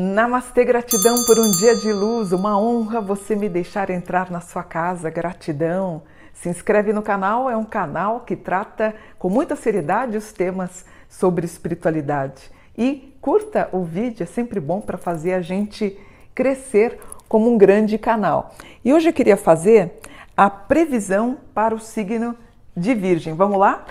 Namastê, gratidão por um dia de luz, uma honra você me deixar entrar na sua casa, gratidão. Se inscreve no canal, é um canal que trata com muita seriedade os temas sobre espiritualidade. E curta o vídeo, é sempre bom para fazer a gente crescer como um grande canal. E hoje eu queria fazer a previsão para o signo de Virgem. Vamos lá?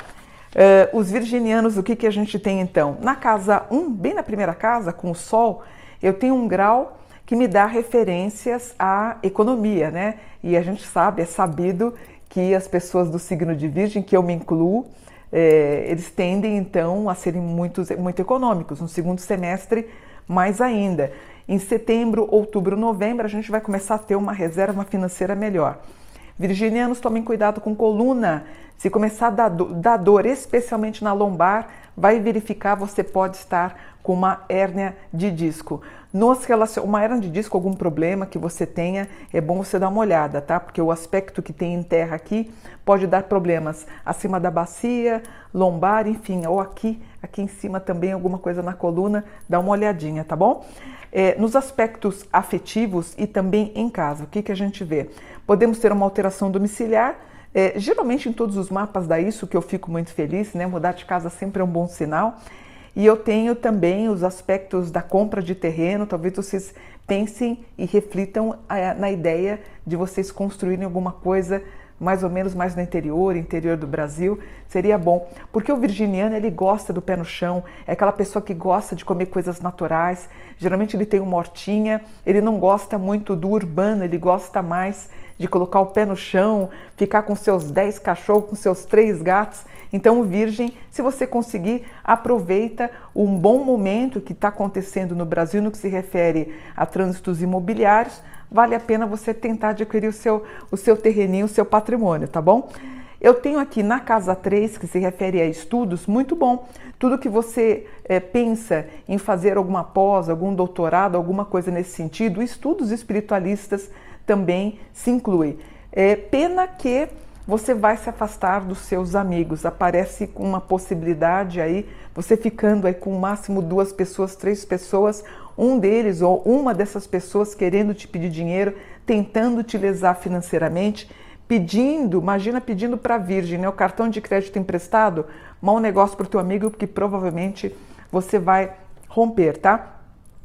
Uh, os virginianos, o que, que a gente tem então? Na casa 1, bem na primeira casa, com o Sol eu tenho um grau que me dá referências à economia, né? E a gente sabe, é sabido que as pessoas do signo de Virgem, que eu me incluo, é, eles tendem então a serem muito, muito econômicos. No segundo semestre, mais ainda. Em setembro, outubro, novembro, a gente vai começar a ter uma reserva financeira melhor. Virginianos, tomem cuidado com coluna. Se começar a dar, dar dor, especialmente na lombar, vai verificar, você pode estar com uma hérnia de disco. Nos relacion... Uma hérnia de disco, algum problema que você tenha, é bom você dar uma olhada, tá? Porque o aspecto que tem em terra aqui pode dar problemas acima da bacia, lombar, enfim, ou aqui, aqui em cima também, alguma coisa na coluna, dá uma olhadinha, tá bom? É, nos aspectos afetivos e também em casa, o que, que a gente vê? Podemos ter uma alteração domiciliar, é, geralmente em todos os mapas dá isso, que eu fico muito feliz, né? Mudar de casa sempre é um bom sinal. E eu tenho também os aspectos da compra de terreno, talvez vocês pensem e reflitam eh, na ideia de vocês construírem alguma coisa mais ou menos mais no interior, interior do Brasil, seria bom. Porque o virginiano, ele gosta do pé no chão, é aquela pessoa que gosta de comer coisas naturais. Geralmente ele tem uma hortinha, ele não gosta muito do urbano, ele gosta mais de colocar o pé no chão, ficar com seus 10 cachorros, com seus três gatos. Então, o Virgem, se você conseguir, aproveita um bom momento que está acontecendo no Brasil no que se refere a trânsitos imobiliários. Vale a pena você tentar adquirir o seu, o seu terreninho, o seu patrimônio, tá bom? Eu tenho aqui na casa 3, que se refere a estudos, muito bom. Tudo que você é, pensa em fazer alguma pós, algum doutorado, alguma coisa nesse sentido, estudos espiritualistas também se inclui. É, pena que você vai se afastar dos seus amigos. Aparece uma possibilidade aí, você ficando aí com o máximo duas pessoas, três pessoas, um deles ou uma dessas pessoas querendo te pedir dinheiro, tentando te lesar financeiramente, pedindo, imagina pedindo para a Virgem, né, o cartão de crédito emprestado, mau negócio para o teu amigo, porque provavelmente você vai romper, tá?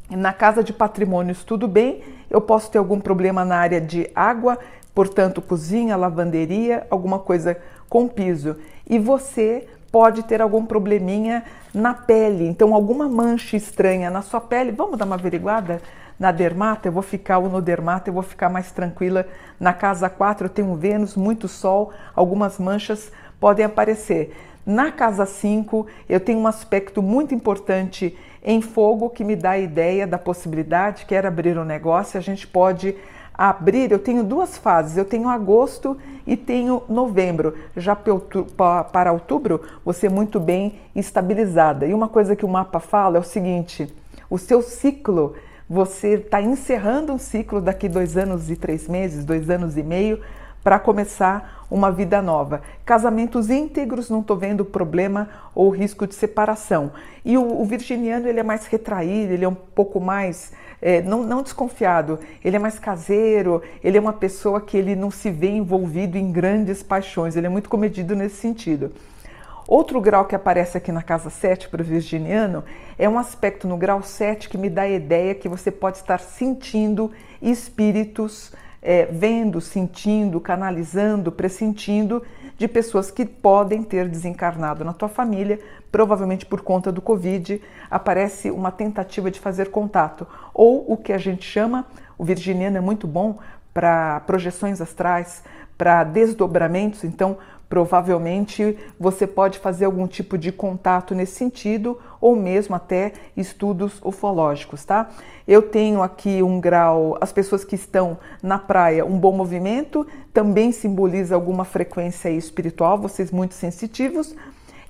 Na casa de patrimônios, tudo bem. Eu posso ter algum problema na área de água, portanto, cozinha, lavanderia, alguma coisa com piso. E você pode ter algum probleminha na pele, então alguma mancha estranha na sua pele. Vamos dar uma averiguada na dermata? Eu vou ficar, ou no dermata, eu vou ficar mais tranquila. Na casa 4 eu tenho Vênus, muito sol, algumas manchas podem aparecer. Na casa 5 eu tenho um aspecto muito importante em fogo que me dá a ideia da possibilidade, quer abrir um negócio, a gente pode abrir, eu tenho duas fases, eu tenho agosto e tenho novembro. Já para outubro, você é muito bem estabilizada. E uma coisa que o mapa fala é o seguinte: o seu ciclo, você está encerrando um ciclo daqui dois anos e três meses, dois anos e meio, para começar uma vida nova. Casamentos íntegros, não estou vendo problema ou risco de separação. E o, o, virginiano ele é mais retraído, ele é um pouco mais é, não, não desconfiado, ele é mais caseiro, ele é uma pessoa que ele não se vê envolvido em grandes paixões, ele é muito comedido nesse sentido. Outro grau que aparece aqui na casa 7 para o virginiano é um aspecto no grau 7 que me dá a ideia que você pode estar sentindo espíritos é, vendo, sentindo, canalizando, pressentindo de pessoas que podem ter desencarnado na tua família, provavelmente por conta do Covid, aparece uma tentativa de fazer contato. Ou o que a gente chama, o virginiano é muito bom para projeções astrais, para desdobramentos, então Provavelmente você pode fazer algum tipo de contato nesse sentido ou mesmo até estudos ufológicos, tá? Eu tenho aqui um grau, as pessoas que estão na praia, um bom movimento, também simboliza alguma frequência espiritual, vocês muito sensitivos.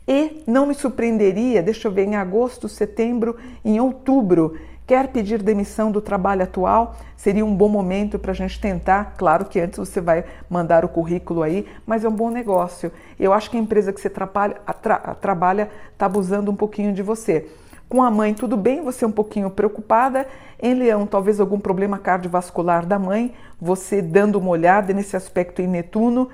E não me surpreenderia, deixa eu ver, em agosto, setembro, em outubro, Quer pedir demissão do trabalho atual? Seria um bom momento para a gente tentar. Claro que antes você vai mandar o currículo aí, mas é um bom negócio. Eu acho que a empresa que você trabalha está tá abusando um pouquinho de você. Com a mãe, tudo bem, você é um pouquinho preocupada. Em Leão, talvez algum problema cardiovascular da mãe, você dando uma olhada nesse aspecto em Netuno.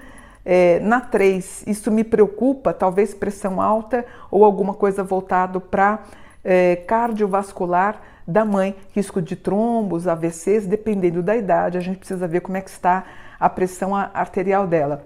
É, na 3, isso me preocupa, talvez pressão alta ou alguma coisa voltado para é, cardiovascular da mãe, risco de trombos, AVCs, dependendo da idade, a gente precisa ver como é que está a pressão arterial dela.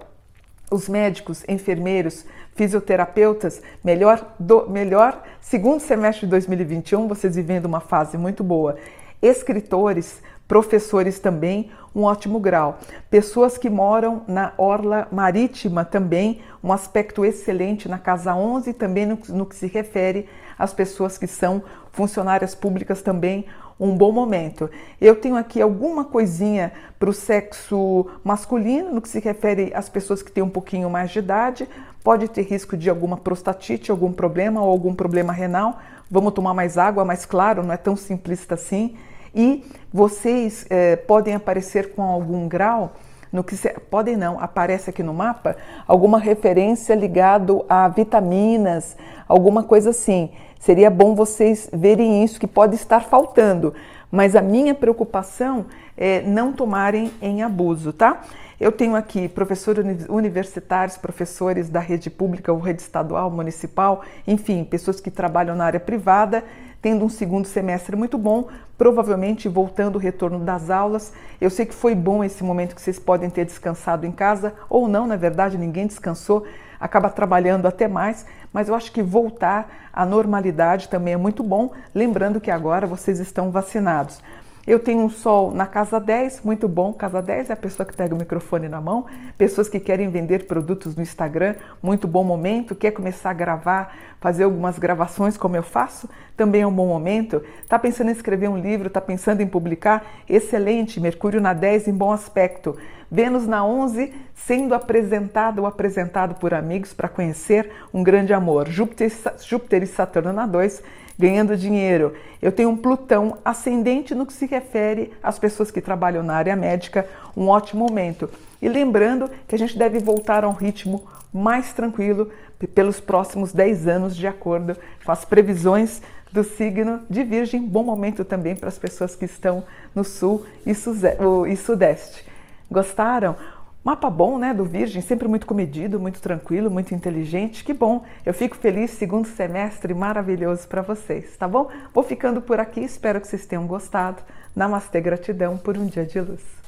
Os médicos, enfermeiros, fisioterapeutas, melhor, do, melhor segundo semestre de 2021, vocês vivendo uma fase muito boa. Escritores, professores também, um ótimo grau. Pessoas que moram na orla marítima também, um aspecto excelente na casa 11, também no, no que se refere às pessoas que são funcionárias públicas também, um bom momento. Eu tenho aqui alguma coisinha para o sexo masculino, no que se refere às pessoas que têm um pouquinho mais de idade, pode ter risco de alguma prostatite, algum problema ou algum problema renal. Vamos tomar mais água, mas claro, não é tão simplista assim e vocês é, podem aparecer com algum grau no que se, podem não, aparece aqui no mapa alguma referência ligado a vitaminas, alguma coisa assim. Seria bom vocês verem isso que pode estar faltando, mas a minha preocupação é não tomarem em abuso, tá? Eu tenho aqui professores universitários, professores da rede pública ou rede estadual, municipal, enfim, pessoas que trabalham na área privada tendo um segundo semestre muito bom, provavelmente voltando o retorno das aulas. Eu sei que foi bom esse momento que vocês podem ter descansado em casa, ou não, na verdade, ninguém descansou, acaba trabalhando até mais, mas eu acho que voltar à normalidade também é muito bom, lembrando que agora vocês estão vacinados. Eu tenho um sol na casa 10, muito bom. Casa 10 é a pessoa que pega o microfone na mão, pessoas que querem vender produtos no Instagram, muito bom momento. Quer começar a gravar, fazer algumas gravações como eu faço, também é um bom momento. Está pensando em escrever um livro, está pensando em publicar? Excelente. Mercúrio na 10 em bom aspecto. Vênus na 11, sendo apresentado ou apresentado por amigos para conhecer um grande amor. Júpiter, Júpiter e Saturno na 2 ganhando dinheiro. Eu tenho um Plutão ascendente no que se refere às pessoas que trabalham na área médica, um ótimo momento. E lembrando que a gente deve voltar a um ritmo mais tranquilo pelos próximos 10 anos, de acordo com as previsões do signo de Virgem. Bom momento também para as pessoas que estão no sul e sudeste. Gostaram? Mapa bom, né, do Virgem, sempre muito comedido, muito tranquilo, muito inteligente. Que bom. Eu fico feliz, segundo semestre maravilhoso para vocês, tá bom? Vou ficando por aqui, espero que vocês tenham gostado. Namastê, gratidão por um dia de luz.